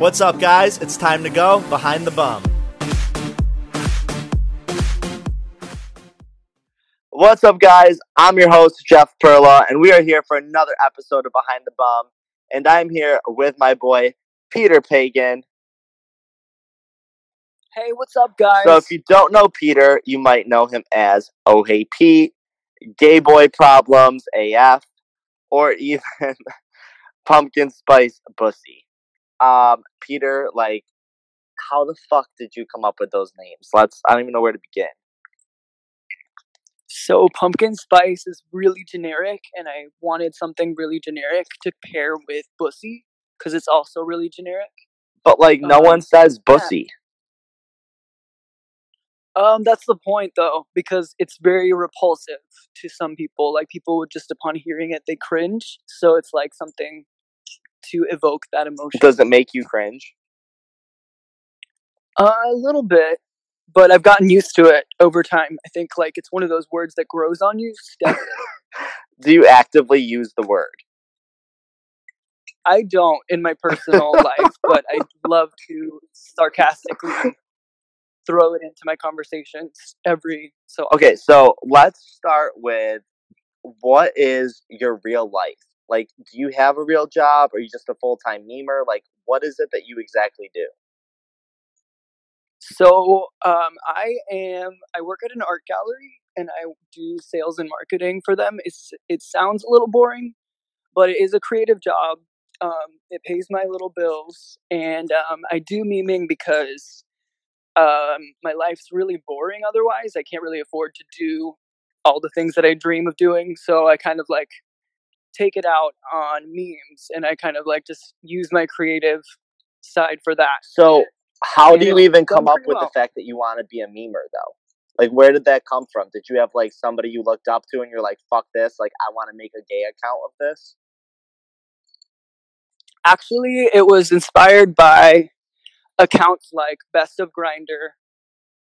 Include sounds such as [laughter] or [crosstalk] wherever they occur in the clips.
What's up, guys? It's time to go behind the bum. What's up, guys? I'm your host, Jeff Perla, and we are here for another episode of Behind the Bum. And I'm here with my boy, Peter Pagan. Hey, what's up, guys? So, if you don't know Peter, you might know him as Oh Hey Pete, Gay Boy Problems AF, or [laughs] even Pumpkin Spice Bussy. Um, Peter, like, how the fuck did you come up with those names? Let's, I don't even know where to begin. So pumpkin spice is really generic, and I wanted something really generic to pair with bussy because it's also really generic. But like, no Um, one says bussy. Um, that's the point though, because it's very repulsive to some people. Like people would just upon hearing it, they cringe. So it's like something to evoke that emotion. Does it make you cringe? Uh, a little bit, but I've gotten used to it over time. I think like it's one of those words that grows on you. [laughs] Do you actively use the word? I don't in my personal [laughs] life, but I love to sarcastically throw it into my conversations every so often. Okay, so let's start with what is your real life? Like, do you have a real job? Or are you just a full time memer? Like, what is it that you exactly do? So um, I am. I work at an art gallery, and I do sales and marketing for them. It's it sounds a little boring, but it is a creative job. Um, it pays my little bills, and um, I do memeing because um, my life's really boring. Otherwise, I can't really afford to do all the things that I dream of doing. So I kind of like take it out on memes, and I kind of like just use my creative side for that. So, how do you even come up with well. the fact that you want to be a memer, though? Like, where did that come from? Did you have like somebody you looked up to and you're like, fuck this, like, I want to make a gay account of this? Actually, it was inspired by accounts like Best of Grindr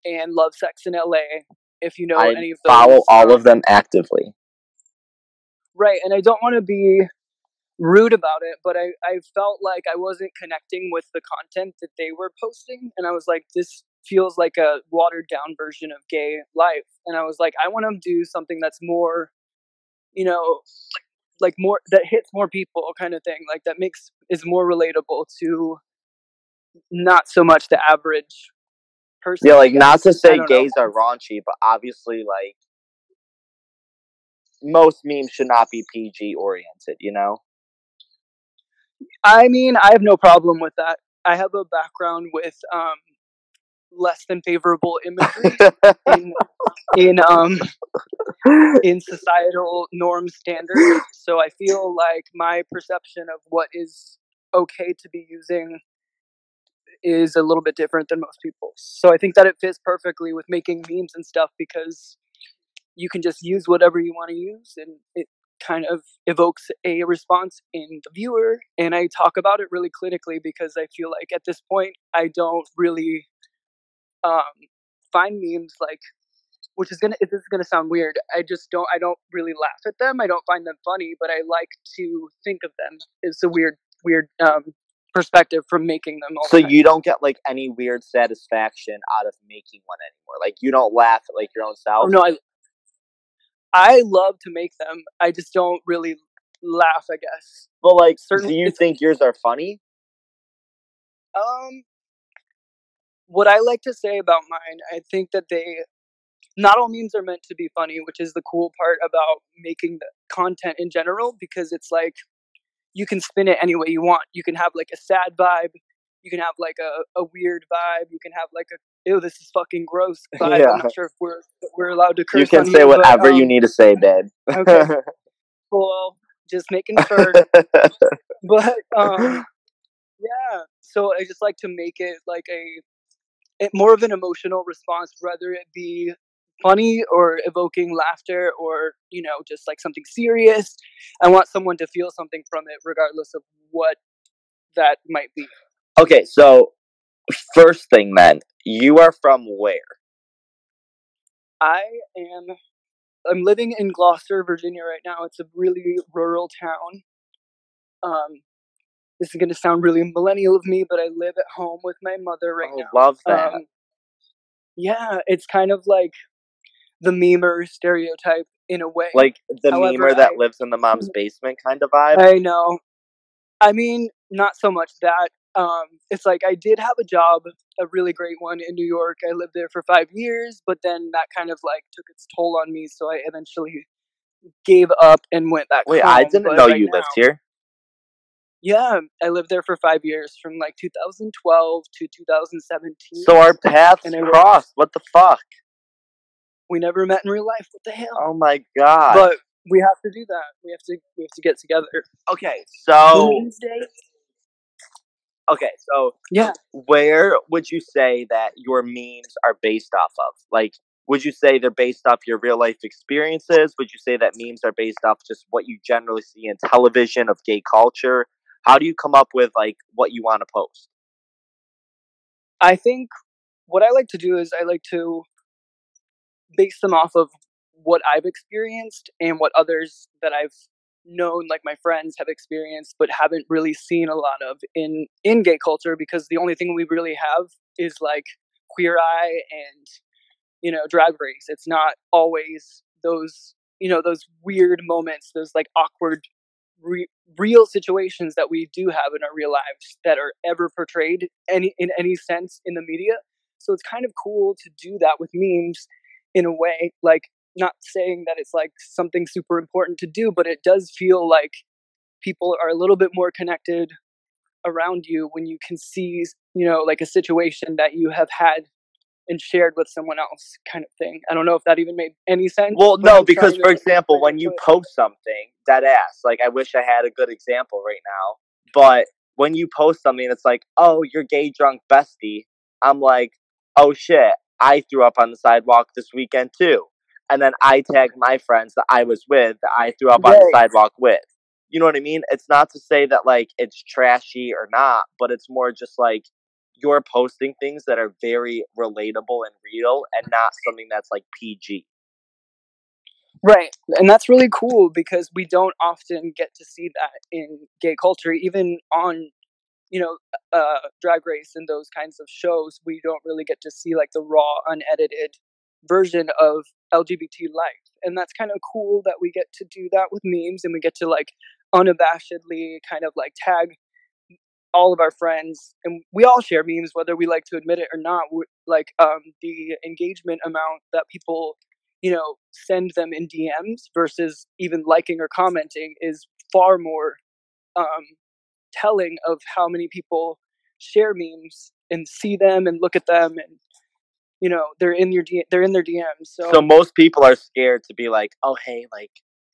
and Love Sex in LA. If you know I any of those, follow all of them actively. Right. And I don't want to be rude about it, but I, I felt like I wasn't connecting with the content that they were posting, and I was like, this feels like a watered down version of gay life, and I was like, I want to do something that's more, you know, like more that hits more people, kind of thing, like that makes is more relatable to not so much the average person. Yeah, like, not to say don't know. gays are raunchy, but obviously, like, most memes should not be PG oriented, you know? I mean, I have no problem with that. I have a background with um, less than favorable imagery in in um in societal norm standards. So I feel like my perception of what is okay to be using is a little bit different than most people's. So I think that it fits perfectly with making memes and stuff because you can just use whatever you want to use and it kind of evokes a response in the viewer and I talk about it really clinically because I feel like at this point I don't really um find memes like which is gonna this is gonna sound weird. I just don't I don't really laugh at them. I don't find them funny, but I like to think of them. It's a weird weird um perspective from making them all So time. you don't get like any weird satisfaction out of making one anymore. Like you don't laugh at like your own self. Oh, no, I I love to make them. I just don't really laugh, I guess. But like, certain- do you think yours are funny? Um, what I like to say about mine, I think that they, not all memes are meant to be funny, which is the cool part about making the content in general, because it's like you can spin it any way you want. You can have like a sad vibe, you can have like a, a weird vibe, you can have like a ew, this is fucking gross [laughs] vibe. Yeah. I'm not sure if we're we're allowed to curse. You can say but, whatever you um, need to say, [laughs] babe. Okay, [laughs] cool. Just making sure. but um yeah so i just like to make it like a it, more of an emotional response whether it be funny or evoking laughter or you know just like something serious i want someone to feel something from it regardless of what that might be okay, so first thing then, you are from where? i am i'm living in gloucester virginia right now it's a really rural town um this is going to sound really millennial of me, but I live at home with my mother right oh, now. love that. Um, yeah, it's kind of like the memer stereotype in a way. like the however, memer that I- lives in the mom's basement kind of vibe. I know. I mean, not so much that. Um, it's like I did have a job, a really great one in New York. I lived there for five years, but then that kind of like took its toll on me. So I eventually gave up and went back. Wait, home. I didn't But know right you now- lived here. Yeah, I lived there for five years, from like 2012 to 2017. So our paths And crossed. What the fuck? we never met in real life. What the hell? Oh my god. but we have to do that. We have to. We have to get together. okay, so Wednesday. Okay, so Yeah. where would you say that your memes are based off of? Like, would you say they're based off your real life experiences? Would you say that memes are based off just what you generally see in television of gay culture? How do you come up with like what you want to post? I think what I like to do is I like to base them off of what I've experienced and what others that I've known, like my friends, have experienced but haven't really seen a lot of in in gay culture because the only thing we really have is like queer eye and you know drag race. It's not always those you know those weird moments, those like awkward. Re- real situations that we do have in our real lives that are ever portrayed any in any sense in the media so it's kind of cool to do that with memes in a way like not saying that it's like something super important to do but it does feel like people are a little bit more connected around you when you can see you know like a situation that you have had and shared with someone else kind of thing i don't know if that even made any sense Well, no, I'm because for example, when you post something, that ass, like I wish I had a good example right now, but when you post something, it's like, oh, you're gay drunk bestie. I'm like, oh shit, I threw up on the sidewalk this weekend too. And then I tag my friends that I was with that I threw up on the sidewalk with. You know what I mean? It's not to say that like it's trashy or not, but it's more just like you're posting things that are very relatable and real and not something that's like PG. Right. And that's really cool because we don't often get to see that in gay culture, even on, you know, uh, Drag Race and those kinds of shows. We don't really get to see like the raw, unedited version of LGBT life. And that's kind of cool that we get to do that with memes and we get to like unabashedly kind of like tag all of our friends and we all share memes whether we like to admit it or not like um the engagement amount that people you know send them in DMs versus even liking or commenting is far more um telling of how many people share memes and see them and look at them and you know they're in your D- they're in their DMs so, So most people are scared to be like, oh hey, like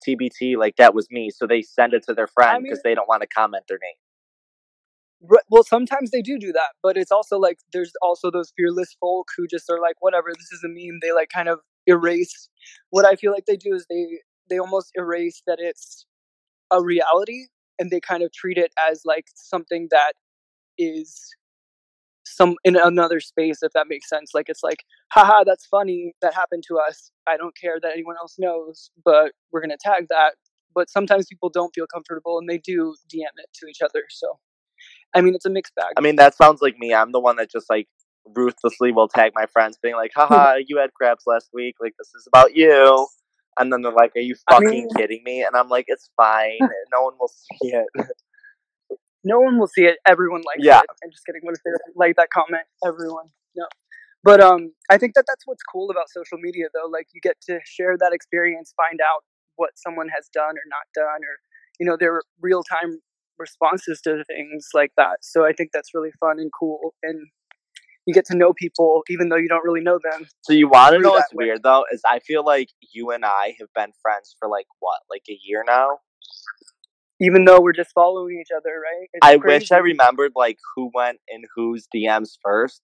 TBT, like that was me. So they send it to their friend because mean- they don't want to comment their name. Well sometimes they do do that but it's also like there's also those fearless folk who just are like whatever this is a meme they like kind of erase what i feel like they do is they they almost erase that it's a reality and they kind of treat it as like something that is some in another space if that makes sense like it's like haha that's funny that happened to us i don't care that anyone else knows but we're going to tag that but sometimes people don't feel comfortable and they do dm it to each other so i mean it's a mixed bag I mean, that sounds like me. I'm the one that just like ruthlessly will tag my friends, being like, [laughs] haha, you had crabs last week. Like, this is about you. And then they're like, are you I fucking mean- kidding me? And I'm like, it's fine. no one will see it. [laughs] No one will see it. Everyone likes Yeah. it. I'm just kidding. What if they like that comment? Everyone. No. But um, I think that that's what's cool about social media, though. Like you get to share that experience, find out what someone has done or not done, or you know their real time responses to things like that. So I think that's really fun and cool, and you get to know people even though you don't really know them. So you want to know what's way. weird though? Is I feel like you and I have been friends for like what, like a year now? Even though we're just following each other, right? It's I wish I remembered like who went in whose DMs first,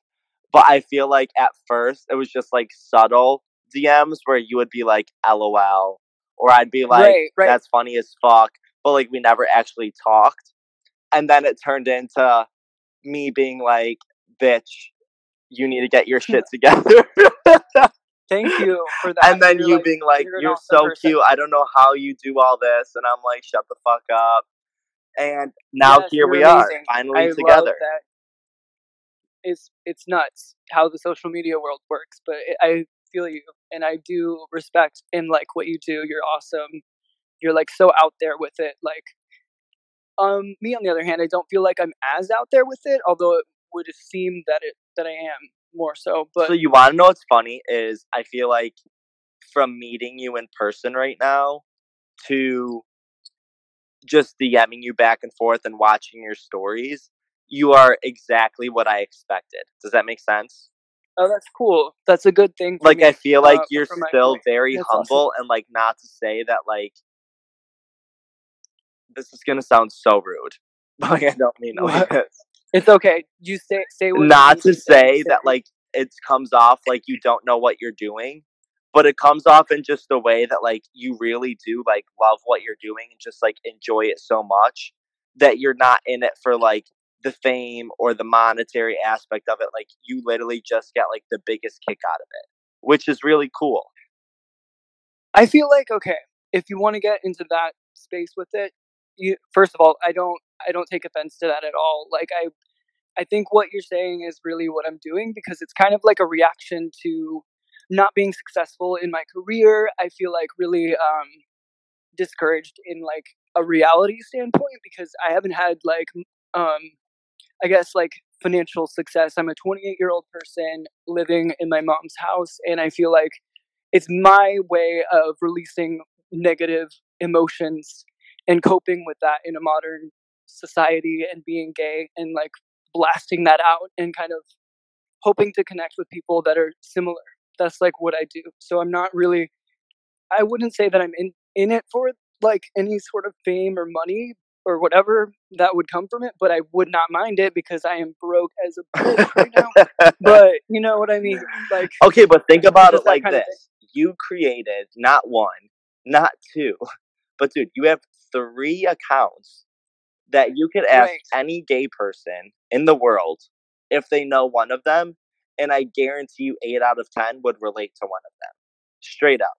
but I feel like at first it was just like subtle DMs where you would be like LOL or I'd be like right, right. that's funny as fuck, but like we never actually talked. And then it turned into me being like, bitch, you need to get your [laughs] shit together. [laughs] Thank you for that. and then You're you like- being like, you're you're so cute. I don't know how you do all this. And I'm like, shut the fuck up. And now Yes, here we are, amazing. finally I together. It's it's nuts how the social media world works, but it, I feel you, and I do respect and like what you do. You're awesome. You're like so out there with it. Like, um, me on the other hand, I don't feel like I'm as out there with it, although it would seem that it that I am more so. But so you want to know what's funny is I feel like from meeting you in person right now to just DMing you back and forth and watching your stories, you are exactly what I expected. Does that make sense? oh, that's cool. That's a good thing. For Like me, I feel like uh, you're still very That's awesome. humble and like not to say that like this is gonna sound so rude. [laughs] But like I don't mean it like this. It's okay. You say say what not to say, say that like it comes off like you don't know what you're doing but it comes off in just a way that like you really do like love what you're doing and just like enjoy it so much that you're not in it for like the fame or the monetary aspect of it. Like you literally just get like the biggest kick out of it which is really cool. I feel like okay, if you want to get into that space with it, you first of all, I don't I don't take offense to that at all. Like I I think what you're saying is really what I'm doing because it's kind of like a reaction to not being successful in my career. I feel like really um discouraged in like a reality standpoint because I haven't had like um I guess like financial success. I'm a 28 year old person living in my mom's house, and I feel like it's my way of releasing negative emotions and coping with that in a modern society and being gay and like blasting that out and kind of hoping to connect with people that are similar. That's like what I do. So I'm not really I wouldn't say that I'm in in it for like any sort of fame or money or whatever that would come from it, but I would not mind it because I am broke as a bitch right now. [laughs] But you know what I mean? Like okay but think about it like this you created not one not two [laughs] but dude you have three accounts that you could ask Right. any gay person in the world if they know one of them, and I guarantee you eight out of ten would relate to one of them. Straight up.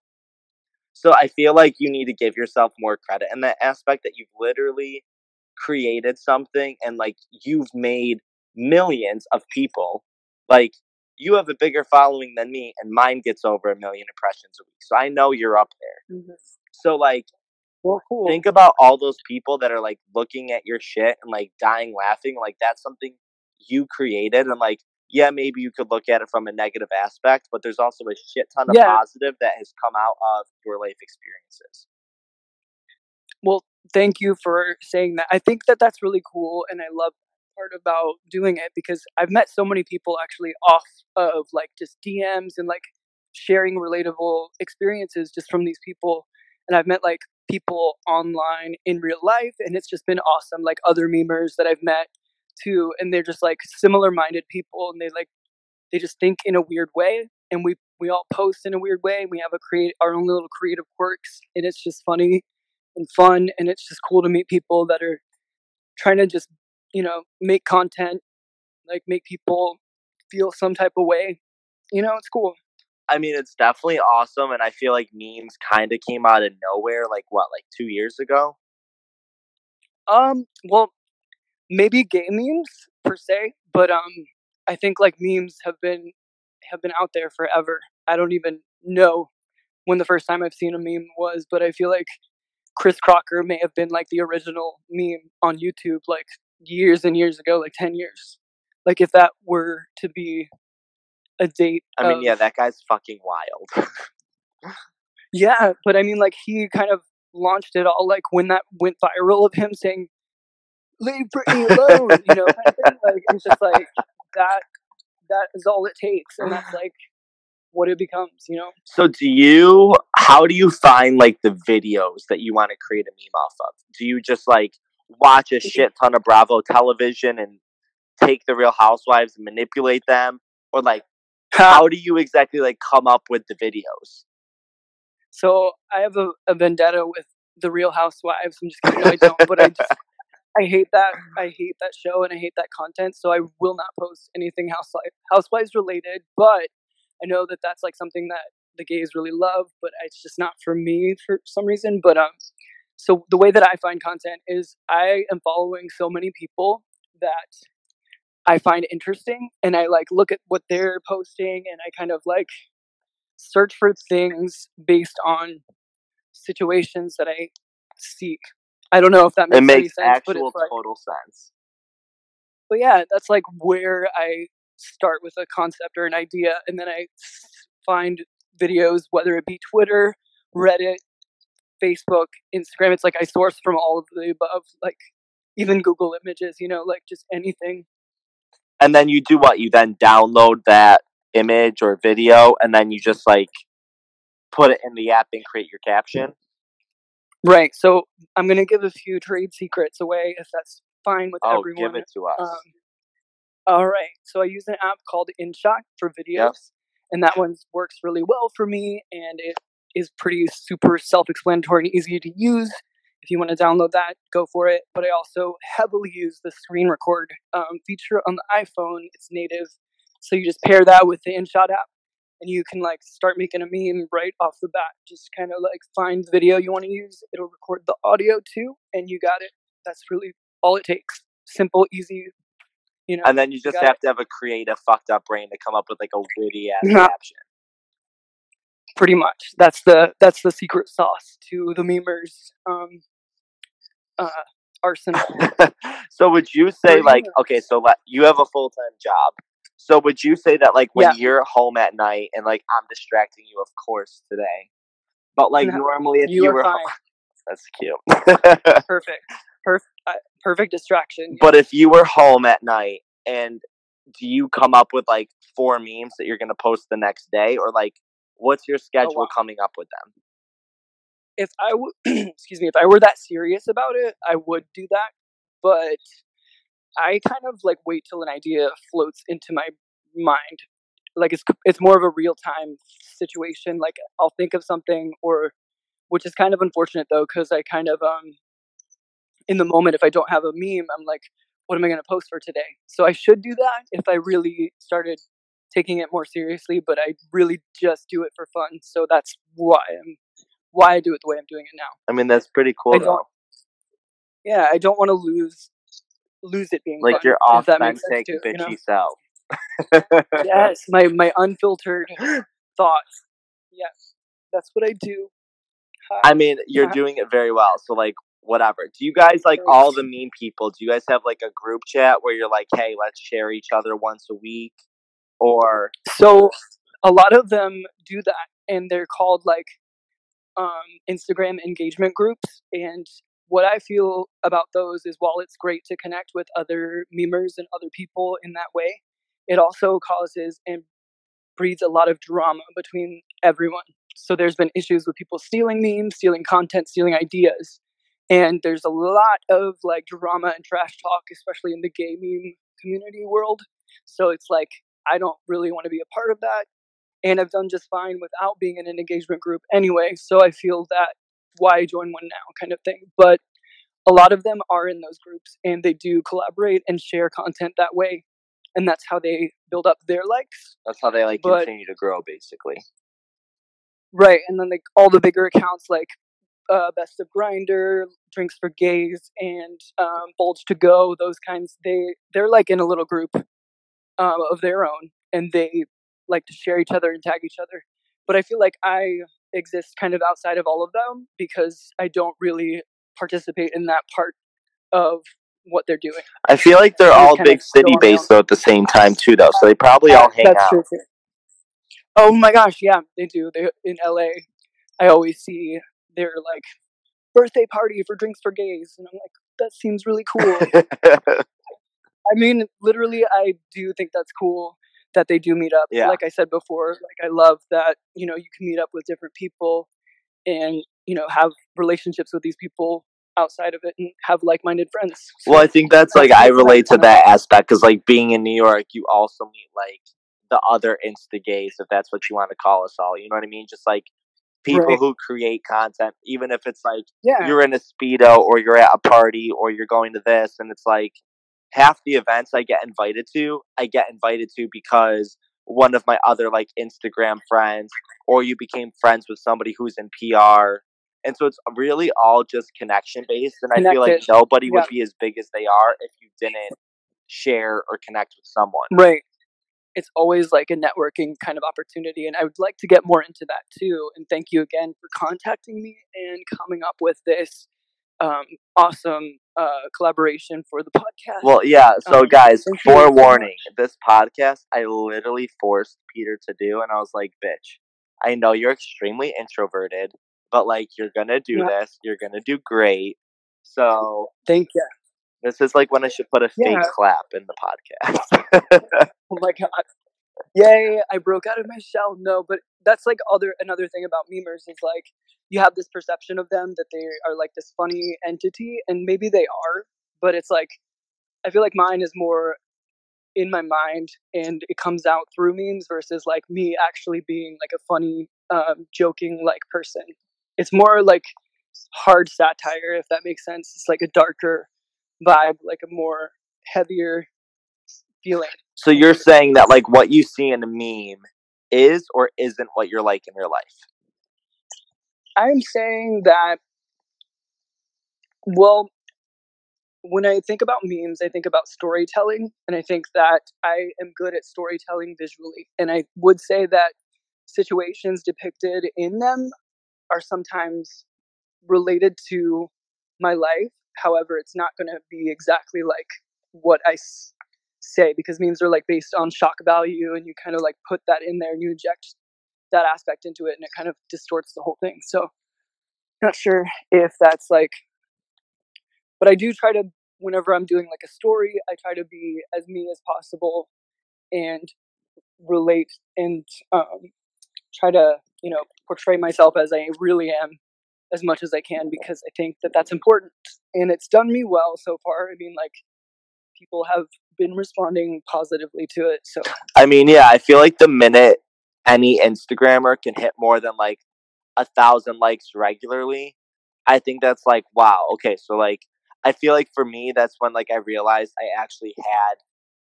So I feel like you need to give yourself more credit in that aspect that you've literally created something and like you've made millions of people. Like you have a bigger following than me, and mine gets over a million impressions a week. So I know you're up there. Mm-hmm. So like Well, cool. think about all those people that are like looking at your shit and like dying laughing like that's something you created and like yeah maybe you could look at it from a negative aspect but there's also a shit ton of Yeah. positive that has come out of your life experiences Well, thank you for saying that. I think that that's really cool, and I love part about doing it because I've met so many people actually off of like just DMs and like sharing relatable experiences just from these people, and I've met like people online in real life, and it's just been awesome. Like other memers that I've met too, and they're just like similar-minded people, and they like they just think in a weird way, and we we all post in a weird way, and we have a create our own little creative quirks, and it's just funny and fun and it's just cool to meet people that are trying to just you know make content like make people feel some type of way you know it's cool i mean it's definitely awesome and i feel like memes kind of came out of nowhere like what like two years ago? Um well maybe gay memes per se but um i think like memes have been have been out there forever. I don't even know when the first time i've seen a meme was but i feel like chris crocker may have been like the original meme on youtube like years and years ago like 10 years. Like if that were to be a date i mean yeah that guy's fucking wild. Yeah but i mean like he kind of launched it all like when that went viral of him saying leave Britney alone you know kind of thing. like it's just like that that is all it takes and that's like what it becomes you know? So do you how do you find like the videos that you want to create a meme off of? Do you just like watch a mm-hmm. shit ton of bravo television and take the real housewives and manipulate them? Or like how do you exactly like come up with the videos So I have a, a vendetta with the Real Housewives. I'm just kidding, no, I don't. But I [laughs] just I hate that I hate that show and I hate that content. So I will not post anything housewife housewives related. But I know that that's like something that the gays really love. But it's just not for me for some reason. But um, so the way that I find content is I am following so many people that I find interesting and I like look at what they're posting and I kind of like search for things based on situations that I see. I don't know if that makes, it makes any sense, actual but it's like, total sense. but yeah, that's like where I start with a concept or an idea, and then I find videos, whether it be Twitter, Reddit, Facebook, Instagram. It's like I source from all of the above, like even Google Images, you know, like just anything. And then you do what? You then download that image or video, and then you just like put it in the app and create your caption. Right. So I'm gonna give a few trade secrets away if that's fine with Oh, everyone. give it to us. Um, all right. So I use an app called InShot for videos, and that one works really well for me, and it is pretty super self-explanatory and easy to use. If you want to download that, go for it. But I also heavily use the screen record um, feature on the iPhone. It's native, so you just pair that with the InShot app, and you can like start making a meme right off the bat. Just kind of like find the video you want to use. It'll record the audio too, and you got it. That's really all it takes. Simple, easy. You know. and then you just have to have a creative, fucked up brain to come up with like a witty ass Yeah. [laughs] caption. pretty much that's the that's the secret sauce to the memers um uh arsenal [laughs] so would you say like okay, so like you have a full time job. So would you say that like when Yeah. you're home at night and like I'm distracting you, of course, today, but like No, normally if you you, were home, [laughs] that's cute. perfect [laughs] perfect uh, perfect distraction but if you were home at night and do you come up with like four memes that you're gonna post the next day, or like what's your schedule Oh, wow. coming up with them? If i w- [clears throat] excuse me if i were that serious about it i would do that but i kind of like wait till an idea floats into my mind. Like it's it's more of a real time situation like i'll think of something or which is kind of unfortunate though because i kind of um in the moment if i don't have a meme i'm like what am i going to post for today? So i should do that if i really started taking it more seriously but i really just do it for fun so that's why i'm why i do it the way i'm doing it now I mean, that's pretty cool I though. yeah i don't want to lose lose it being Like fun, your if that makes authentic too, you know? bitchy self. yes my my [laughs] unfiltered thoughts yes that's what i do Hi. I mean, you're doing it very well. So like whatever. Do you guys like all the mean people? Do you guys have like a group chat where you're like, hey, let's share each other once a week? Or So a lot of them do that, and they're called like um, Instagram engagement groups. And what I feel about those is, while it's great to connect with other memers and other people in that way, it also causes and breeds a lot of drama between everyone. So there's been issues with people stealing memes, stealing content, stealing ideas. And there's a lot of like drama and trash talk, especially in the gay meme community world. So it's like I don't really want to be a part of that. And I've done just fine without being in an engagement group anyway. So I feel that why join one now kind of thing. But a lot of them are in those groups and they do collaborate and share content that way. And that's how they build up their likes. that's how they like But- continue to grow basically. Right. And then like all the bigger accounts like uh, Best of Grindr, Drinks for Gays, and um, Bulge to Go, those kinds, they they're like in a little group um, of their own, and they like to share each other and tag each other. But I feel like I exist kind of outside of all of them because I don't really participate in that part of what they're doing. I feel like they're all big city based though at the same time too though. So they probably all hang that's out. true too. Oh my gosh, yeah, they do. They in LA. I always see their like birthday party for drinks for gays, and I'm like, that seems really cool. [laughs] I mean, literally, I do think that's cool that they do meet up. Yeah. Like I said before, like I love that you know you can meet up with different people, and you know have relationships with these people outside of it, and have like-minded friends. well, I think that's like I relate to that aspect because like being in New York, you also meet like the other insta gays, if that's what you want to call us all. You know what I mean? Just like people Right. who create content, even if it's like yeah, you're in a speedo or you're at a party or you're going to this and it's like half the events I get invited to, I get invited to because one of my other like Instagram friends or you became friends with somebody who's in PR And so it's really all just connection based. And I feel like nobody would be as big as they are if you didn't share or connect with someone. Right. It's always like a networking kind of opportunity. And I would like to get more into that too. And thank you again for contacting me and coming up with this um, awesome uh, collaboration for the podcast. Well, yeah. So, Um, guys, forewarning: this podcast I literally forced Peter to do, and I was like, "Bitch, I know you're extremely introverted, but like, you're gonna do Yeah. this. You're gonna do great." So, thank you. this is like when I should put a fake Yeah. clap in the podcast. Oh my [laughs] god. Yay, I broke out of my shell. No, but that's like other another thing about memers is like you have this perception of them that they are like this funny entity and maybe they are, but it's like I feel like mine is more in my mind and it comes out through memes versus like me actually being like a funny um, joking like person. It's more like hard satire if that makes sense. It's like a darker vibe, like a more heavier feeling. so you're saying that like what you see in a meme is or isn't what you're like in real life? I'm saying that, well, when I think about memes, I think about storytelling, and I think that I am good at storytelling visually. And I would say that situations depicted in them are sometimes related to my life. However, it's not going to be exactly like what I say because memes are like based on shock value, and you kind of like put that in there and you inject that aspect into it, and it kind of distorts the whole thing. So, not sure if that's like but I do try to whenever I'm doing like a story, I try to be as me as possible and relate and um, try to you know portray myself as I really am as much as I can because I think that that's important and it's done me well so far. I mean, like people have been responding positively to it, so I mean, yeah, I feel like the minute any Instagrammer can hit more than like a thousand likes regularly, I think that's like, wow, okay, so like, I feel like for me, that's when like I realized I actually had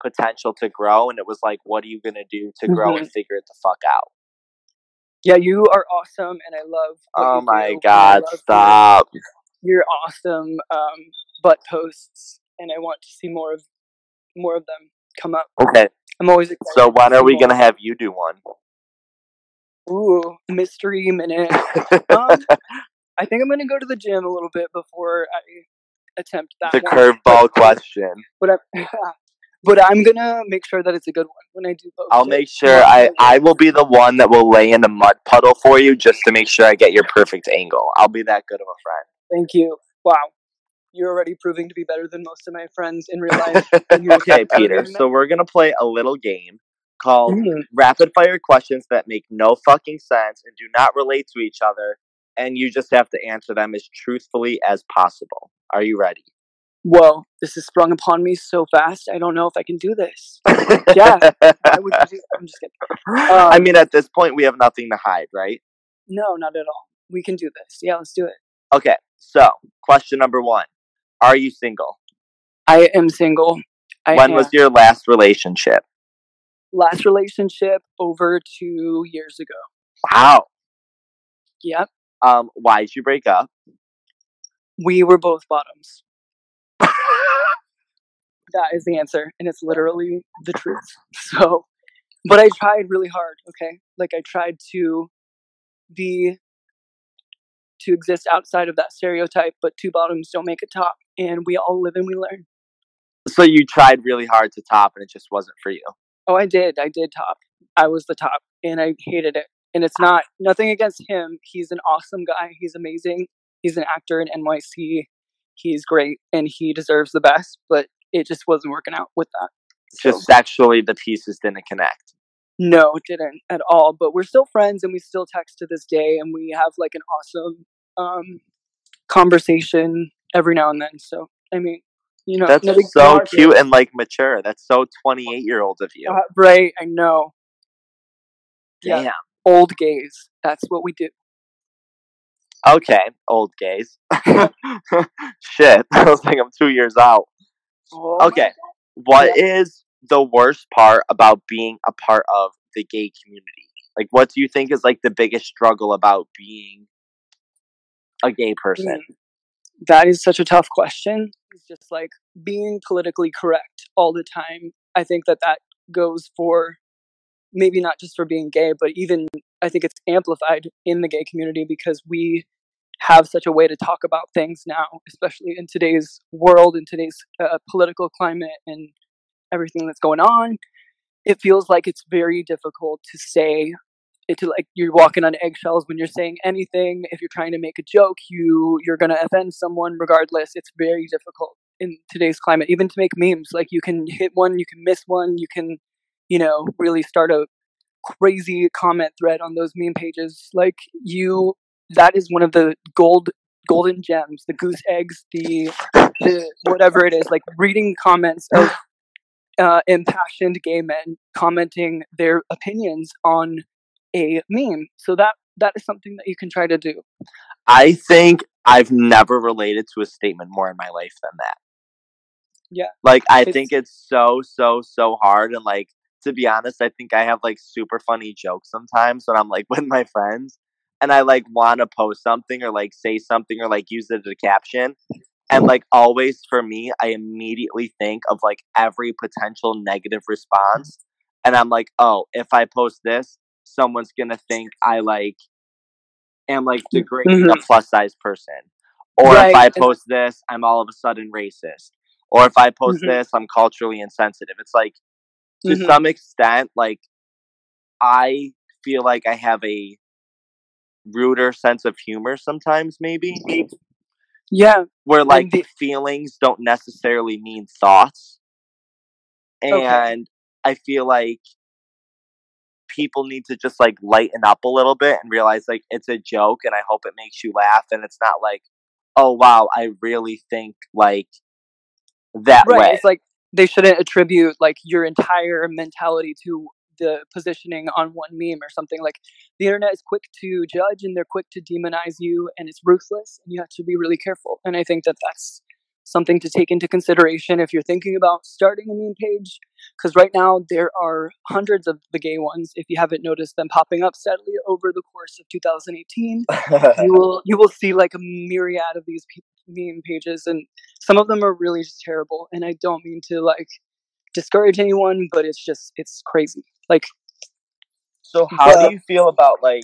potential to grow, and it was like, what are you gonna do to grow Mm-hmm. and figure it the fuck out? yeah, you are awesome and I love. Oh my do, and I god, your- stop! your awesome um, butt posts, and I want to see more of more of them come up. Okay, I'm always excited. so when are we more. gonna have you do one? Ooh, mystery minute. Um, I think I'm gonna go to the gym a little bit before I attempt that. the curveball question. But I, [laughs] but I'm gonna make sure that it's a good one when I do. I'll it. make sure I, I will be the one that will lay in a mud puddle for you just to make sure I get your perfect angle. I'll be that good of a friend. Thank you. Wow, you're already proving to be better than most of my friends in real life. and you will okay, Peter. So we're gonna play a little game called Mm. rapid fire questions that make no fucking sense and do not relate to each other, and you just have to answer them as truthfully as possible. Are you ready? Whoa, this is sprung upon me so fast. I don't know if I can do this. Yeah. I would. I'm just kidding. [laughs] I Um, mean, at this point, we have nothing to hide, right? No, not at all. We can do this. Yeah, let's do it. Okay. So, question number one: Are you single? I am single. I when am. was your last relationship? last relationship over two years ago. Wow. Yep. Um, why did you break up? We were both bottoms. that is the answer, and it's literally the truth. [laughs] So, but I tried really hard. Okay, like I tried to be to exist outside of that stereotype, but two bottoms don't make a top, and we all live and we learn. So you tried really hard to top, and it just wasn't for you. Oh, I did. I did top. I was the top, and I hated it. And it's not nothing against him. He's an awesome guy. He's amazing. He's an actor in NYC. He's great, and he deserves the best. But it just wasn't working out with that. So, Just sexually, the pieces didn't connect. no, it didn't at all. But we're still friends, and we still text to this day, and we have like an awesome um, conversation every now and then. So I mean, you know, That's so cute and like mature. That's so twenty-eight year old of you. Uh, right? I know. Yeah. Old gays. That's what we do. Okay, old gays. [laughs] [laughs] Shit, [laughs] I was like, I'm two years out. Oh Okay, what is the worst part about being a part of the gay community? Like, what do you think is like the biggest struggle about being a gay person? That is such a tough question. It's just like being politically correct all the time. I think that that goes for maybe not just for being gay, but even I think it's amplified in the gay community because we have such a way to talk about things now, especially in today's world, in today's uh, political climate, and everything that's going on. It feels like it's very difficult to say it to like you're walking on eggshells when you're saying anything. If you're trying to make a joke, you you're gonna offend someone regardless. It's very difficult in today's climate, even to make memes. Like you can hit one, you can miss one, you can, you know, really start a crazy comment thread on those meme pages. Like you, that is one of the gold golden gems, the goose eggs, the the whatever it is. Like reading comments of uh, impassioned gay men commenting their opinions on a meme. So that that is something that you can try to do. I think I've never related to a statement more in my life than that. Yeah. Like I it's, think it's so so so hard and like to be honest, I think I have like super funny jokes sometimes when I'm like [laughs] with my friends and I like want to post something or like say something or like use it as a caption. And like always for me, I immediately think of like every potential negative response. And I'm like, oh, if I post this, someone's gonna think I like am like degrading mm-hmm. a plus size person. Or right. if I post this, I'm all of a sudden racist. Or if I post mm-hmm. this, I'm culturally insensitive. It's like to mm-hmm. some extent, like I feel like I have a ruder sense of humor sometimes, maybe. Yeah. Where like the- feelings don't necessarily mean thoughts. And okay. I feel like people need to just like lighten up a little bit and realize like it's a joke and I hope it makes you laugh and it's not like, oh wow, I really think like that right. way. It's like they shouldn't attribute like your entire mentality to the positioning on one meme or something like the internet is quick to judge and they're quick to demonize you and it's ruthless and you have to be really careful and i think that that's something to take into consideration if you're thinking about starting a meme page because right now there are hundreds of the gay ones. If you haven't noticed them popping up steadily over the course of 2018 [laughs] you will you will see like a myriad of these meme pages and some of them are really just terrible and i don't mean to like discourage anyone but it's just it's crazy. Like so how do you feel about like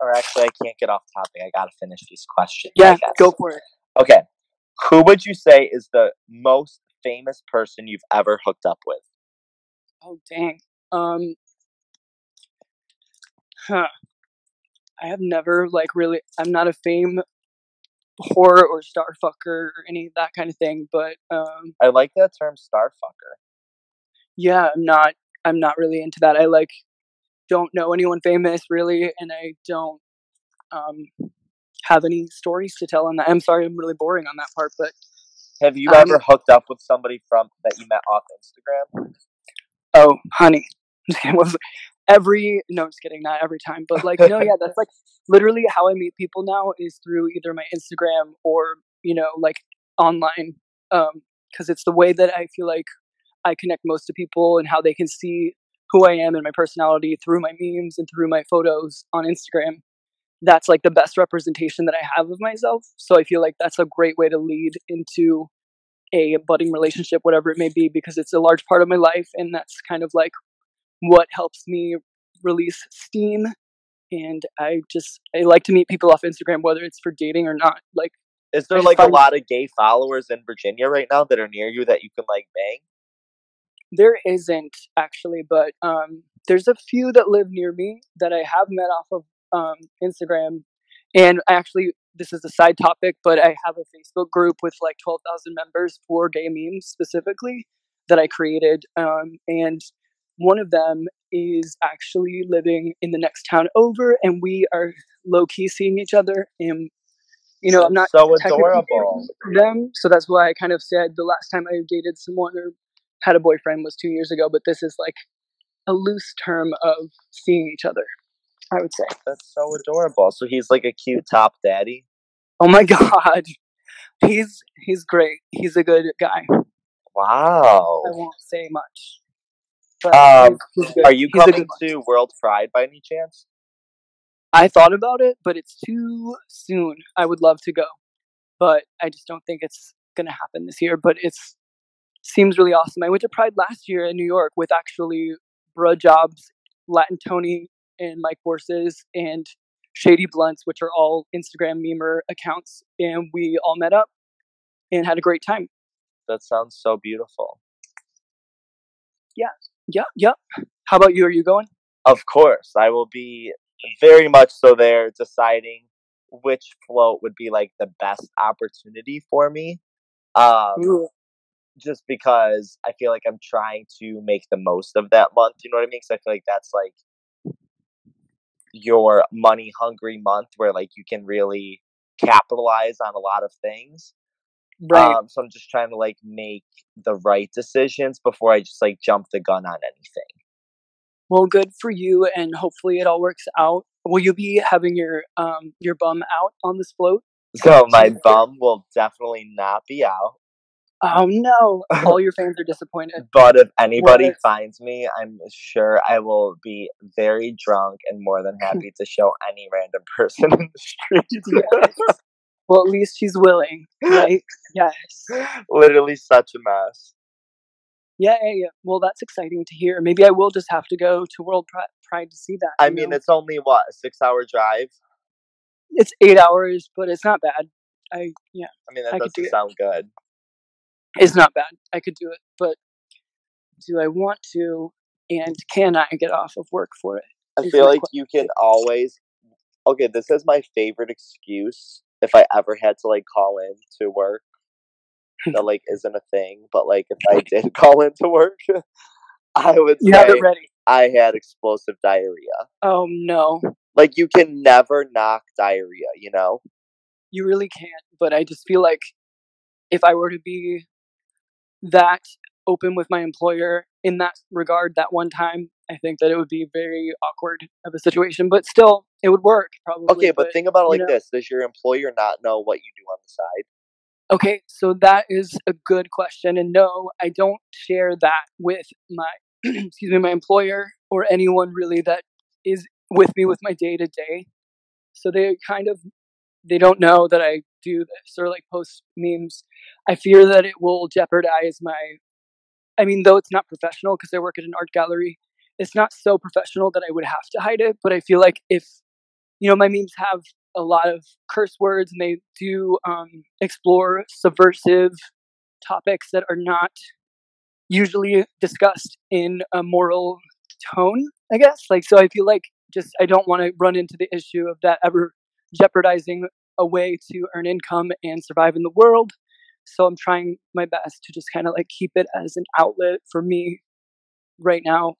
or actually i can't get off topic. I gotta finish these questions yeah go for it. Okay who would you say is the most famous person you've ever hooked up with oh dang um huh i have never like really i'm not a fame whore or star fucker or any of that kind of thing. But um, I like that term, star fucker. Yeah, I'm not. I'm not really into that. I like don't know anyone famous really, and I don't um, have any stories to tell on that. I'm sorry, I'm really boring on that part, but. Have you um, ever hooked up with somebody from that you met off Instagram? Oh, honey, [laughs] every no, just kidding, not every time, but like no, yeah, that's like literally how I meet people now is through either my Instagram or you know like online, um, because it's the way that I feel like I connect most to people and how they can see who I am and my personality through my memes and through my photos on Instagram. That's like the best representation that I have of myself. So I feel like that's a great way to lead into a budding relationship, whatever it may be, because it's a large part of my life. And that's kind of like what helps me release steam and i just i like to meet people off instagram whether it's for dating or not like is there like find... a lot of gay followers in virginia right now that are near you that you can like bang there isn't actually but um there's a few that live near me that i have met off of um instagram and I actually this is a side topic but i have a facebook group with like 12000 members for gay memes specifically that i created um and one of them is actually living in the next town over, and we are low key seeing each other. And you know, I'm not so adorable them, so that's why I kind of said the last time I dated someone or had a boyfriend was two years ago. But this is like a loose term of seeing each other. I would say that's so adorable. So he's like a cute top daddy. Oh my [laughs] god, he's he's great. He's a good guy. Wow. I won't say much. Um, are you coming to World Pride by any chance? I thought about it, but it's too soon. I would love to go, but I just don't think it's gonna happen this year. But it's seems really awesome. I went to Pride last year in New York with actually Bruh Jobs, Latin Tony, and Mike Forces, and Shady Blunts, which are all Instagram memer accounts, and we all met up and had a great time. That sounds so beautiful. Yeah, yeah, yeah. How about you? Are you going? Of course, I will be very much so there deciding which float would be like the best opportunity for me. Um, Ooh. just because I feel like I'm trying to make the most of that month. You know what I mean? Because I feel like that's like your money hungry month where like you can really capitalize on a lot of things. Right. Um, so I'm just trying to like make the right decisions before I just like jump the gun on anything. well, good for you, and hopefully it all works out. Will you be having your um your bum out on this float? So my bum will definitely not be out. Oh no! [laughs] All your fans are disappointed. But if anybody What? finds me, I'm sure I will be very drunk and more than [laughs] happy to show any random [laughs] person in the street. Yes. Well, at least she's willing, right? Yes. Literally such a mess. Yeah, yeah, yeah. Well, that's exciting to hear. Maybe I will just have to go to World Pride to see that. I mean, know? it's only what a six-hour drive. it's eight hours, but it's not bad. I yeah, I mean, that I doesn't it. sound good. It's not bad. I could do it, but do I want to? And can I get off of work for it? I feel like you can always. Okay, this is my favorite excuse if I ever had to like call in to work. That like isn't a thing, but like if I did [laughs] call in to work, I would You have say it ready. I had explosive diarrhea. Oh no, Like you can never knock diarrhea, you know? you really can't. But I just feel like if I were to be that open with my employer in that regard that one time, I think that it would be very awkward of a situation. But still, it would work probably. Okay, but think about it you like know- this: Does your employer not know what you do on the side? Okay, so that is a good question, and no, I don't share that with my [clears throat] excuse me, my employer or anyone really that is with me with my day to day. So they kind of they don't know that I do this or like post memes. I fear that it will jeopardize my. I mean, though it's not professional because I work at an art gallery, it's not so professional that I would have to hide it. But I feel like if you know my memes have a lot of curse words and they do um, explore subversive topics that are not usually discussed in a moral tone i guess like so i feel like just i don't want to run into the issue of that ever jeopardizing a way to earn income and survive in the world so i'm trying my best to just kind of like keep it as an outlet for me right now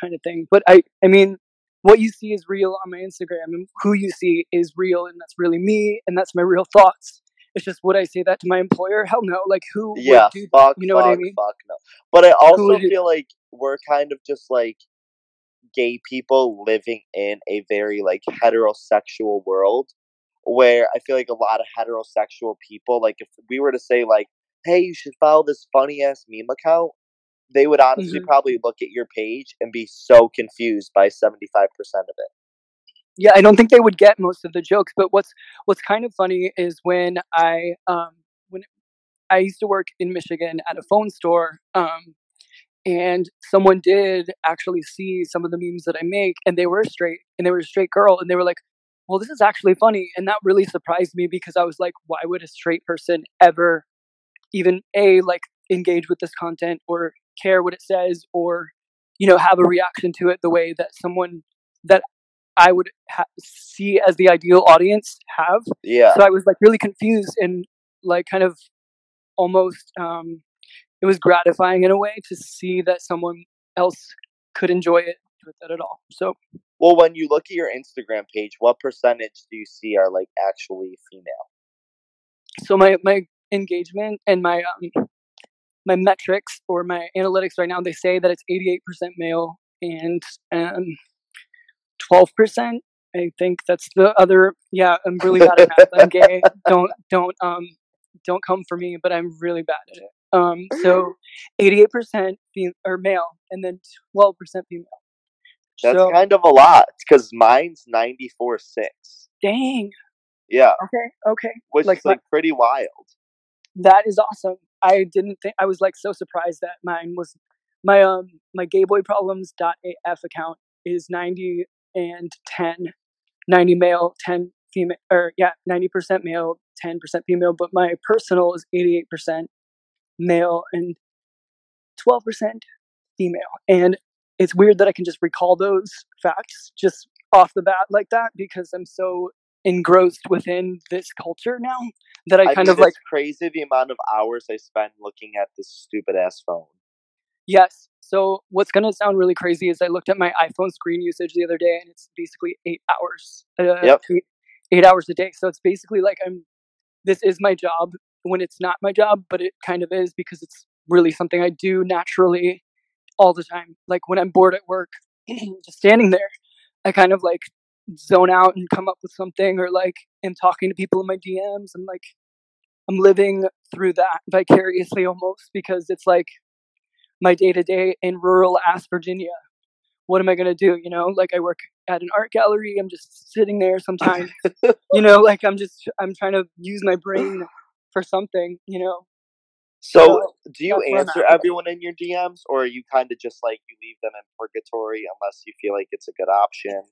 kind of thing but i i mean what you see is real on my Instagram, and who you see is real, and that's really me, and that's my real thoughts. It's just would I say that to my employer? [laughs] Hell no. Like who Yeah, do fuck, you know fuck, what I mean? fuck no. But I also feel like we're kind of just like gay people living in a very like heterosexual world where I feel like a lot of heterosexual people, like if we were to say like, hey, you should follow this funny ass meme account, they would honestly Mhm. probably look at your page and be so confused by seventy five percent of it. Yeah, I don't think they would get most of the jokes. But what's what's kind of funny is when I um when I used to work in Michigan at a phone store, um, and someone did actually see some of the memes that I make, and they were straight, and they were a straight girl, and they were like, "Well, this is actually funny," and that really surprised me because I was like, "Why would a straight person ever even a like engage with this content or care what it says or you know have a reaction to it the way that someone that I would ha- see as the ideal audience have?" Yeah. so i was like really confused and like kind of almost um it was gratifying in a way to see that someone else could enjoy it with that at all so Well, when you look at your Instagram page, what percentage do you see are like actually female? so my my engagement and my um my metrics or my analytics right now they say that it's 88% male and um 12% i think that's the other yeah i'm really bad at math. I'm gay. [laughs] Don't don't um don't come for me but i'm really bad at it. Um so [laughs] 88% fem- or male and then 12% female That's so kind of a lot because mine's ninety four six. dang. Yeah, Okay, okay. which Like is my- like pretty wild. That is awesome. I didn't think I was like so surprised that mine was my um my gayboyproblems.af account is 90 and 10 90 male 10 female or yeah 90% male 10% female but my personal is 88% male and 12% female and it's weird that I can just recall those facts just off the bat like that because I'm so engrossed within this culture now that I, I kind mean, of like crazy the amount of hours I spend looking at this stupid ass phone. Yes. So what's going to sound really crazy is I looked at my iPhone screen usage the other day, and it's basically eight hours. Uh, Yep. Eight, eight hours a day. So it's basically like I'm. This is my job when it's not my job, but it kind of is because it's really something I do naturally all the time. Like when I'm bored at work, [clears throat] just standing there, I kind of like zone out and come up with something, or like am talking to people in my DMs. I'm like, I'm living through that vicariously almost because it's like my day to day in rural ass Virginia. What am I gonna do? You know, like I work at an art gallery. I'm just sitting there sometimes. [laughs] you know, like I'm just I'm trying to use my brain for something. You know. So, do you that's where I'm answer everyone in your DMs, or are you kind of just like you leave them in purgatory unless you feel like it's a good option?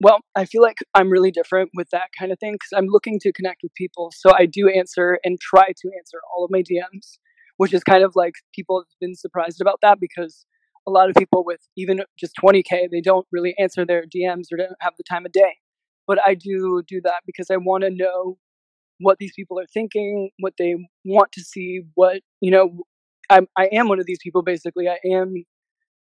Well, I feel like I'm really different with that kind of thing because I'm looking to connect with people. So I do answer and try to answer all of my DMs, which is kind of like people have been surprised about that because a lot of people with even just 20K, they don't really answer their DMs or don't have the time of day. But I do do that because I want to know what these people are thinking, what they want to see, what, you know, I'm, I am one of these people basically. I am,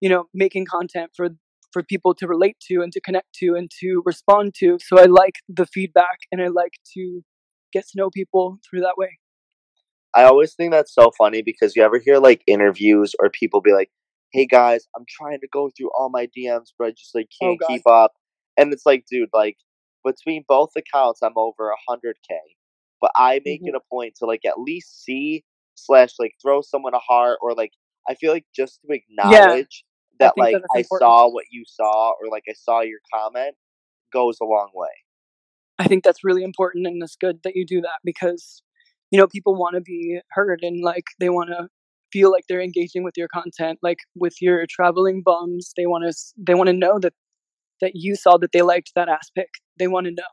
you know, making content for for people to relate to and to connect to and to respond to. So I like the feedback and I like to get to know people through that way. I always think that's so funny because you ever hear like interviews or people be like, "Hey guys, I'm trying to go through all my DMs, but I just like Oh, can't God. keep up." And it's like, dude, like between both accounts, I'm over a hundred k, but I make Mhm. it a point to like at least see slash like throw someone a heart or like I feel like just to acknowledge that think like I important. saw what you saw or like I saw your comment goes a long way. I think that's really important and it's good that you do that because you know people want to be heard and like they want to feel like they're engaging with your content like with your traveling bums they want to they want to know that that you saw that they liked that aspect they want to know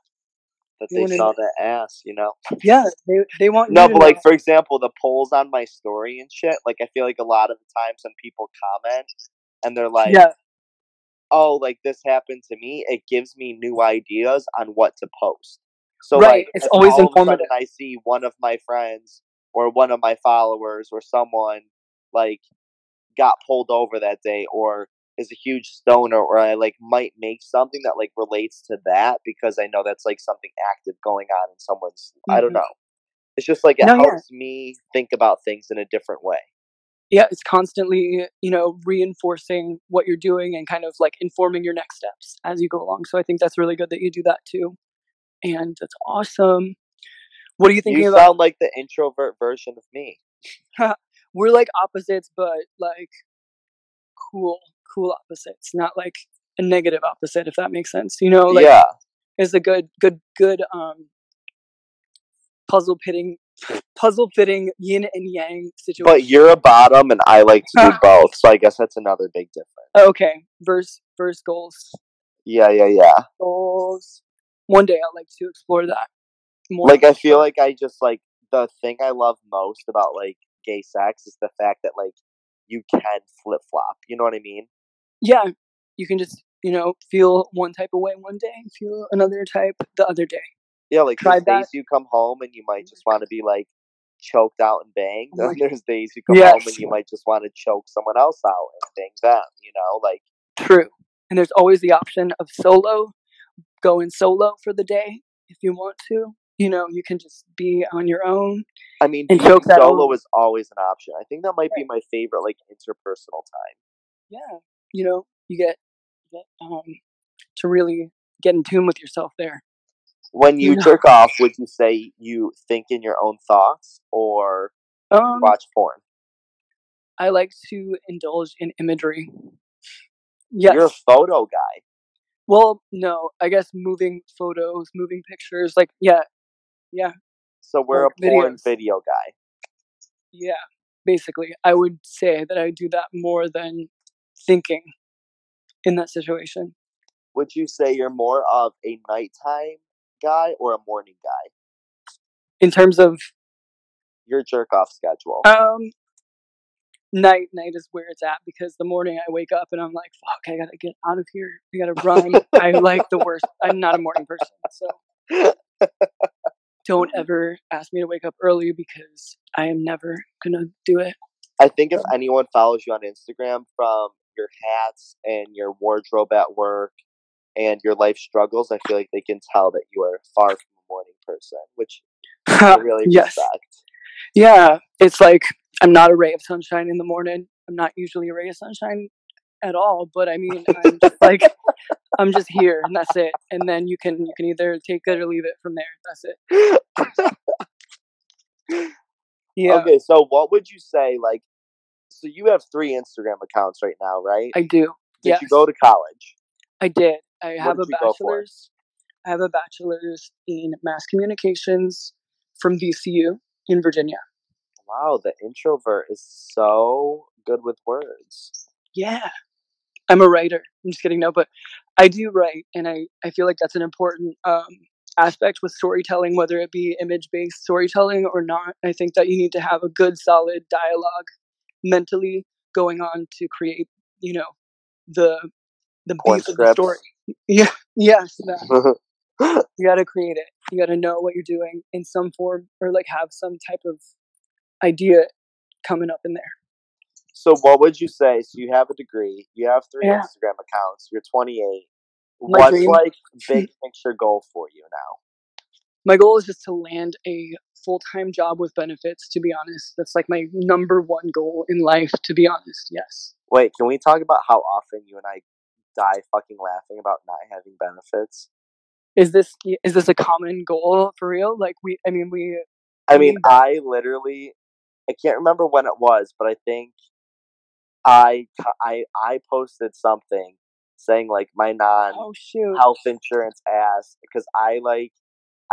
That You they saw that ass, you know. yeah they they want No, but like know. for example, the polls on my story and shit. Like I feel like a lot of the times when people comment and they're like, yeah "Oh, like this happened to me," it gives me new ideas on what to post. So Right, like, it's always all informative. I see one of my friends or one of my followers or someone like got pulled over that day or is a huge stoner or I like might make something that like relates to that because I know that's like something active going on in someone's I don't Mhm. know. It's just like it No, yeah. helps me think about things in a different way. yeah it's constantly you know reinforcing what you're doing and kind of like informing your next steps as you go along so i think that's really good that you do that too and that's awesome what are you thinking You about sound like the introvert version of me. [laughs] we're like opposites but like cool cool opposites not like a negative opposite if that makes sense you know like yeah. it's a good good good um puzzle pitting puzzle fitting yin and yang situation But you're a bottom and I like to do [laughs] both, so I guess that's another big difference. okay verse verse goals Yeah, yeah, yeah. goals one day i'd like to explore that more Like I feel like I just like the thing I love most about like gay sex is the fact that like you can flip flop. You know what I mean? Yeah you can just you know feel one type of way one day feel another type the other day Yeah, like Tried there's days you come home and you might just want to be like choked out and banged. Oh And there's days you come home and you might just want to choke someone else out and bang them. You know, like True. And there's always the option of solo, going solo for the day if you want to. You know, you can just be on your own. I mean, And choke solo is always an option. I think that might be my favorite like interpersonal time. Yeah. You know, you get, you get um to really get in tune with yourself there. When you Yeah. jerk off, would you say you think in your own thoughts or Um watch porn? I like to indulge in imagery. Yes. You're a photo guy. Well, no, I guess moving photos, moving pictures, like yeah, yeah, So we're Or a porn videos. video guy. yeah. Basically, I would say that I do that more than thinking in that situation. Would you say you're more of a nighttime guy or a morning guy? In terms of Your jerk off schedule. um night, night is where it's at because the morning I wake up and I'm like, fuck, I gotta get out of here. I gotta run. I like the worst. I'm not a morning person, so don't [laughs] ever ask me to wake up early because I am never gonna do it. I think if anyone follows you on Instagram from your hats and your wardrobe at work and your life struggles, I feel like they can tell that you are far from a morning person, which I [laughs] really yes. respect. Yeah, it's like I'm not a ray of sunshine in the morning. I'm not usually a ray of sunshine at all, but I mean, I'm just like I'm just here and that's it. And then you can you can either take it or leave it from there. That's it. [laughs] Yeah, Okay, so what would you say like so you have three Instagram accounts right now, right? I do. Did yes. you go to college? I did. I have a did you bachelor's. I have a bachelor's in mass communications from VCU in Virginia. Wow, the introvert is so good with words. Yeah. I'm a writer. I'm just kidding. No, but I do write, and I, I feel like that's an important um, aspect with storytelling, whether it be image based storytelling or not. I think that you need to have a good, solid dialogue mentally going on to create, you know, the the Porn beef of the story. [laughs] Yeah. Yes. That. [laughs] you got to create it. You got to know what you're doing in some form, or like have some type of idea coming up in there. so what would you say? So you have a degree, you have three Yeah. Instagram accounts, you're 28. My What's dream- like big [laughs] picture goal for you now? my goal is just to land a full-time job with benefits to be honest. That's like my number one goal in life to be honest yes. Wait, can we talk about how often you and I die fucking laughing about not having benefits? is this is this a common goal for real? Like we i mean we I mean, mean, I literally, I can't remember when it was, but I think I I I posted something saying like my non oh health insurance ass because I like,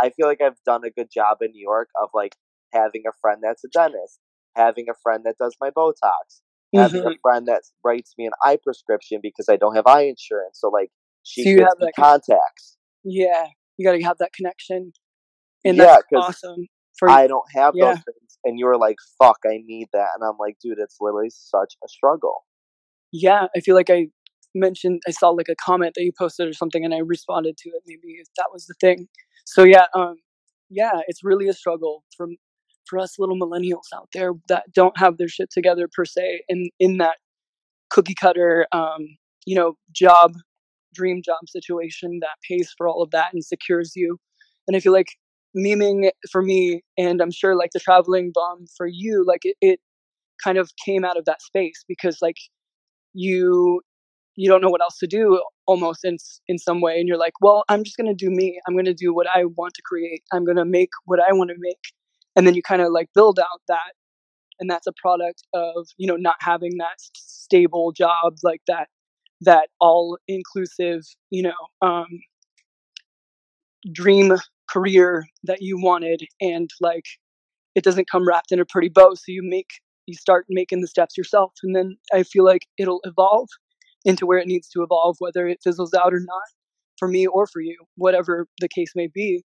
I feel like I've done a good job in New York of like having a friend that's a dentist, having a friend that does my Botox, having Mhm. a friend that writes me an eye prescription because I don't have eye insurance. So like she So you gives have me that con- contacts. yeah you got to have that connection and Yeah, that's awesome for I don't have yeah. those things. And you were like, fuck, I need that. And I'm like, dude, it's literally such a struggle. yeah i feel like i mentioned i saw like a comment that you posted or something and i responded to it maybe that was the thing so yeah um yeah it's really a struggle from for us little millennials out there that don't have their shit together per se in in that cookie cutter um you know job dream job situation that pays for all of that and secures you. And i feel like memeing for me and i'm sure like the Traveling Bum for you like it, it kind of came out of that space because like you you don't know what else to do almost in in some way and you're like well i'm just going to do me. I'm going to do what i want to create. I'm going to make what i want to make and then you kind of like build out that and that's a product of you know not having that stable job like that that all inclusive you know um dream career that you wanted and like it doesn't come wrapped in a pretty bow so you make you start making the steps yourself and then i feel like it'll evolve into where it needs to evolve whether it fizzles out or not for me or for you whatever the case may be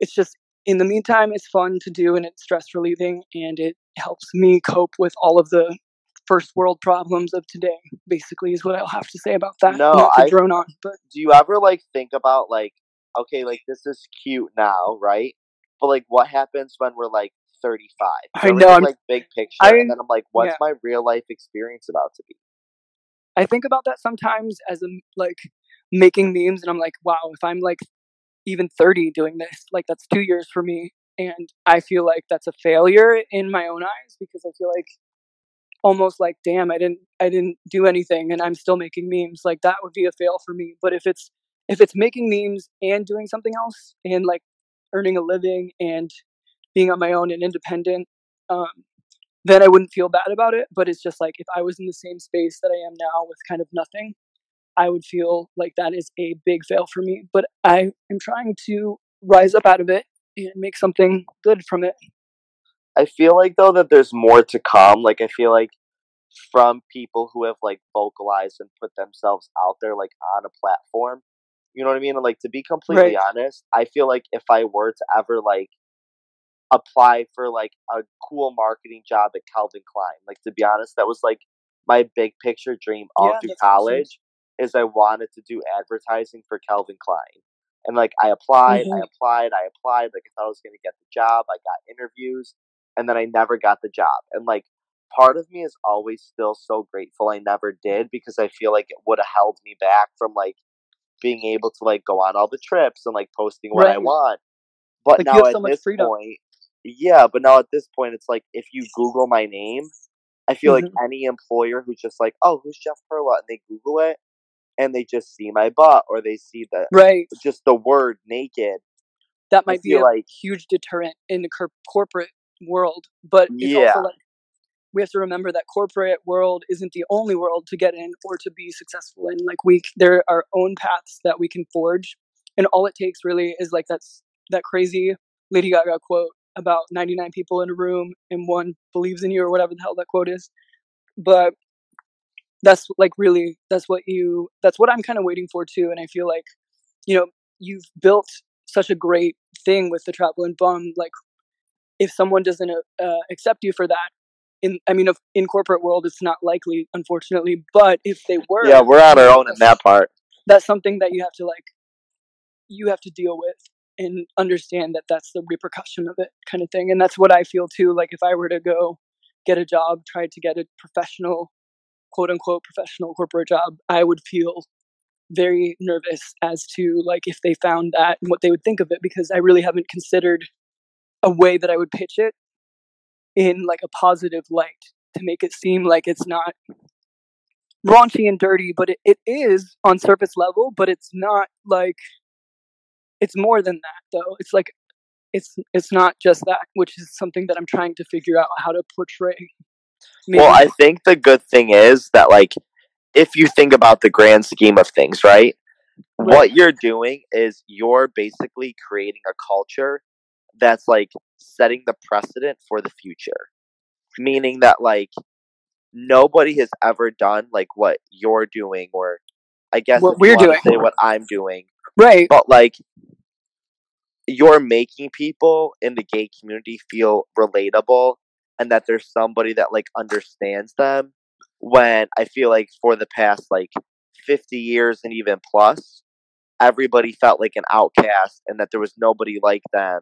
it's just in the meantime it's fun to do and it's stress relieving and it helps me cope with all of the first world problems of today basically is what i'll have to say about that No, not to I- drone on but Do you ever like think about like, okay, like this is cute now, right? But like, what happens when we're like 35? I know, I'm- like big picture, I- and then I'm like, what's yeah. my real life experience about to be? I think about that sometimes as I'm like making memes and I'm like, wow, if I'm like even 30 doing this, like that's two years for me. And I feel like that's a failure in my own eyes because I feel like almost like, damn, I didn't I didn't do anything and I'm still making memes. Like that would be a fail for me. But if it's if it's making memes and doing something else and like earning a living and being on my own and independent, um, then I wouldn't feel bad about it. But it's just like if I was in the same space that I am now with kind of nothing, I would feel like that is a big fail for me. But I am trying to rise up out of it and make something good from it. I feel like though that there's more to come. Like I feel like from people who have like vocalized and put themselves out there like on a platform. You know what I mean? And like to be completely Right. honest, I feel like if I were to ever like apply for like a cool marketing job at Calvin Klein, like to be honest, that was like my big picture dream all Yeah, through that's awesome. college is I wanted to do advertising for Calvin Klein. And like I applied, I Mhm. applied, I applied, like I thought I was gonna get the job, I got interviews, and then I never got the job. And like part of me is always still so grateful I never did because I feel like it would have held me back from like being able to like go on all the trips and like posting what I want. But Like, you now have at so much this freedom. point, yeah, but now at this point, it's like if you Google my name, I feel like Mhm. any employer who's just like, oh, who's Jeff Perla, and they Google it, and they just see my butt or they see the Right. just the word naked. That might be a like huge deterrent in the cor- corporate world, but it's Yeah. also like we have to remember that corporate world isn't the only world to get in or to be successful in. Like we, there are our own paths that we can forge, and all it takes really is like that's that crazy Lady Gaga quote about 99 people in a room and one believes in you or whatever the hell that quote is. But that's like really that's what you that's what I'm kind of waiting for too, and I feel like you know you've built such a great thing with the Traveling Bum like if someone doesn't uh, uh, accept you for that in i mean if, in corporate world it's not likely unfortunately but if they were yeah, we're on our own in that part. that's something that you have to like you have to deal with and understand that that's the repercussion of it kind of thing and that's what i feel too like if i were to go get a job try to get a professional quote unquote professional corporate job i would feel very nervous as to like if they found that and what they would think of it because I really haven't considered a way that I would pitch it in like a positive light to make it seem like it's not raunchy and dirty, but it, it is on surface level, but it's not like it's more than that though. It's like it's it's not just that, which is something that I'm trying to figure out how to portray. Maybe. Well, I think the good thing is that like if you think about the grand scheme of things, right? Right. What you're doing is you're basically creating a culture that's like setting the precedent for the future. Meaning that like nobody has ever done like what you're doing or I guess What we're doing. say what I'm doing. right. But like you're making people in the gay community feel relatable and that there's somebody that like understands them when I feel like for the past like 50 years and even plus everybody felt like an outcast and that there was nobody like them.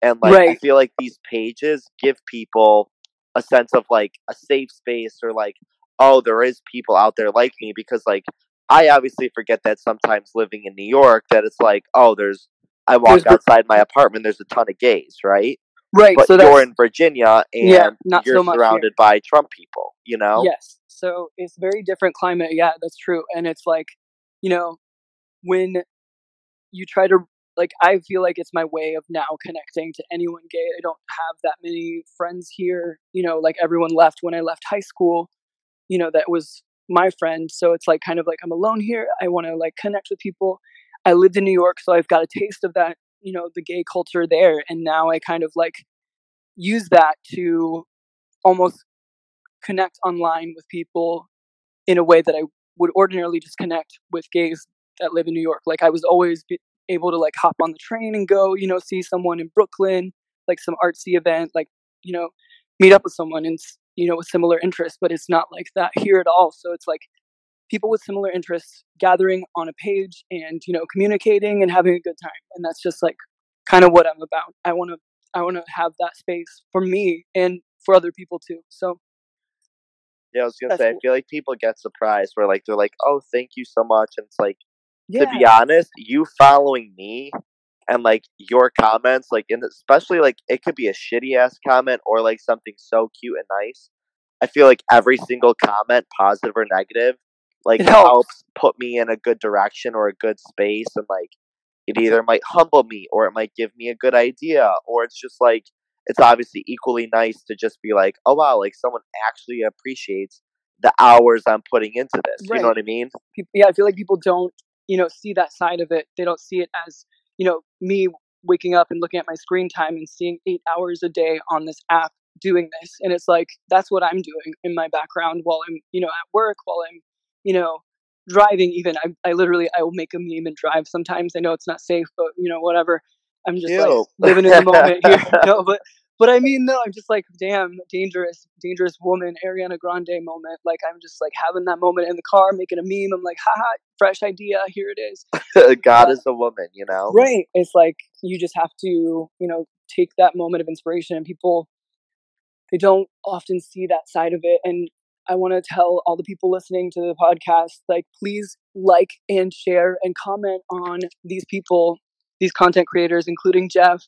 And like I feel like these pages give people a sense of like a safe space or like oh there is people out there like me because like I obviously forget that sometimes living in New York that it's like oh there's I walk There's outside my apartment there's a ton of gays right Right. but so you're in Virginia and Yeah, you're so much here. surrounded by Trump people you know Yes. So it's very different climate. Yeah, that's true. And it's like, you know, when you try to like I feel like it's my way of now connecting to anyone gay. I don't have that many friends here. You know, like everyone left when I left high school. You know, that was my friend. So it's like kind of like I'm alone here. I want to like connect with people. I lived in New York, so I've got a taste of that, you know, the gay culture there. And now I kind of like use that to almost connect online with people in a way that I would ordinarily just connect with gays that live in New York. Like I was always able to like hop on the train and go, you know, see someone in Brooklyn, like some artsy event, like you know, meet up with someone and you know with similar interests. But it's not like that here at all. So it's like people with similar interests gathering on a page and you know communicating and having a good time, and that's just like kind of what I'm about. I want to I want to have that space for me and for other people too. So yeah I was gonna say I feel like people get surprised where like they're like oh thank you so much and it's like yeah, to be honest, you following me and like your comments, like and especially like it could be a shitty ass comment or like something so cute and nice. I feel like every single comment, positive or negative, like It helps. helps put me in a good direction or a good space and like it either might humble me or it might give me a good idea or it's just like it's obviously equally nice to just be like, oh wow, like someone actually appreciates the hours I'm putting into this. You know what I mean? yeah, I feel like people don't, you know, see that side of it. They don't see it as, you know, me waking up and looking at my screen time and seeing eight hours a day on this app doing this. And it's like, that's what I'm doing in my background while I'm, you know, at work, while I'm, you know, driving even. I, I literally, I will make a meme and drive sometimes. I know it's not safe, but, you know, whatever. I'm just like living in the moment here. [laughs] No, but, [laughs] but I mean, no, I'm just like, damn, dangerous, dangerous woman, Ariana Grande moment. Like, I'm just like having that moment in the car, making a meme. I'm like, haha, fresh idea. Here it is. [laughs] God Yeah. is a woman, you know? Right. It's like you just have to, you know, take that moment of inspiration. And people, they don't often see that side of it. And I want to tell all the people listening to the podcast, like, please like and share and comment on these people, these content creators, including Jeff,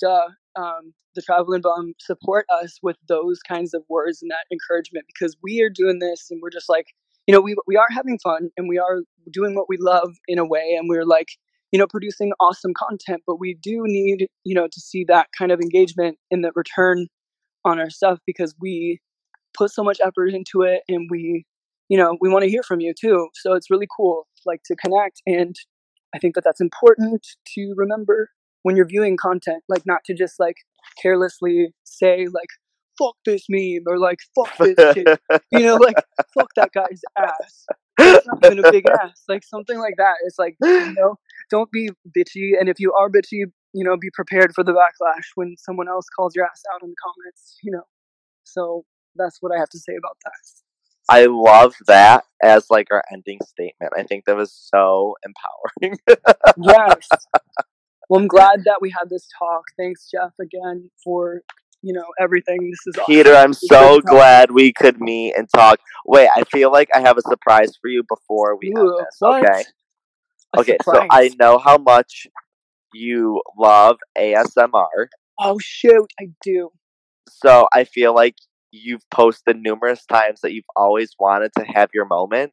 duh, um, the Traveling Bum, support us with those kinds of words and that encouragement because we are doing this and we're just like, you know, we, we are having fun and we are doing what we love in a way. And we're like, you know, producing awesome content, but we do need, you know, to see that kind of engagement in the return on our stuff because we put so much effort into it and we, you know, we want to hear from you too. So it's really cool, like to connect. And I think that that's important to remember when you're viewing content, like not to just like carelessly say like, fuck this meme or like, fuck this kid, you know, like, fuck that guy's ass. It's not even a big [laughs] ass, like something like that. It's like, you know, don't be bitchy. And if you are bitchy, you know, be prepared for the backlash when someone else calls your ass out in the comments, you know. So that's what I have to say about that. I love that as like our ending statement. I think that was so empowering. Yes. [laughs] well, I'm glad that we had this talk. Thanks, Jeff, again for you know everything. This is awesome. Peter, I'm It's so glad we could meet and talk. Wait, I feel like I have a surprise for you before we end Ooh, this. what? Okay. A Okay, so I know how much you love ASMR. Oh shoot, I do. So I feel like you've posted numerous times that you've always wanted to have your moment.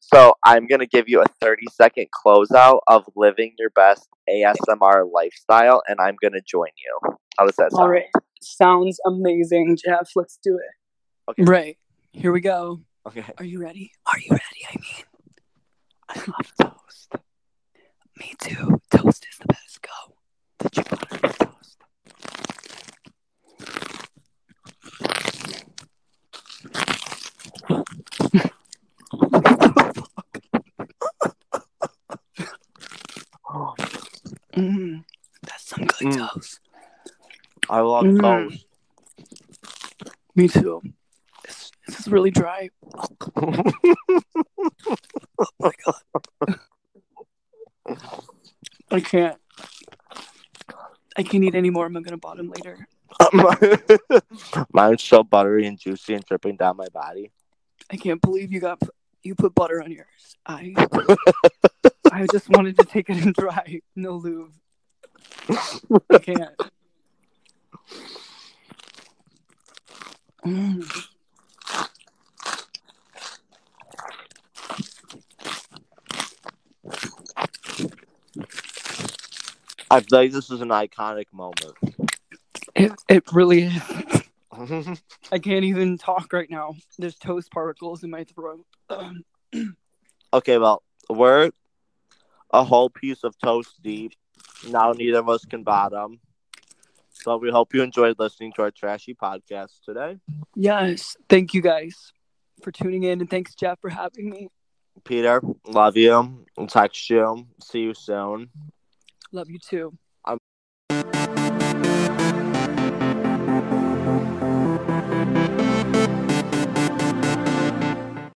So I'm gonna give you a 30 second closeout of living your best ASMR lifestyle, and I'm gonna join you. How does that sound? All right, sounds amazing, Jeff. Let's do it. Okay. Right. Here we go. Okay. Are you ready? Are you ready? I mean, I love toast. me too. Toast is the best. Go. Did you butter your toast? Mm, that's Mm. toast. I love Mm. toast. Me too. This, this is really dry. Oh my god. I can't. I can't eat anymore. I'm gonna bottom later. [laughs] Mine's so buttery and juicy and dripping down my body. I can't believe you got you put butter on yours. I [laughs] I just wanted to take it and [laughs] dry, no lube. I can't. [sighs] I feel like this is an iconic moment. It it really is. [laughs] I can't even talk right now. There's toast particles in my throat. Um, [clears throat] okay, well, we're a whole piece of toast deep. Now neither of us can bottom. So we hope you enjoyed listening to our trashy podcast today. yes, thank you guys for tuning in, and thanks Jeff for having me. Peter, love you. I'll Text you. See you soon. Love you too.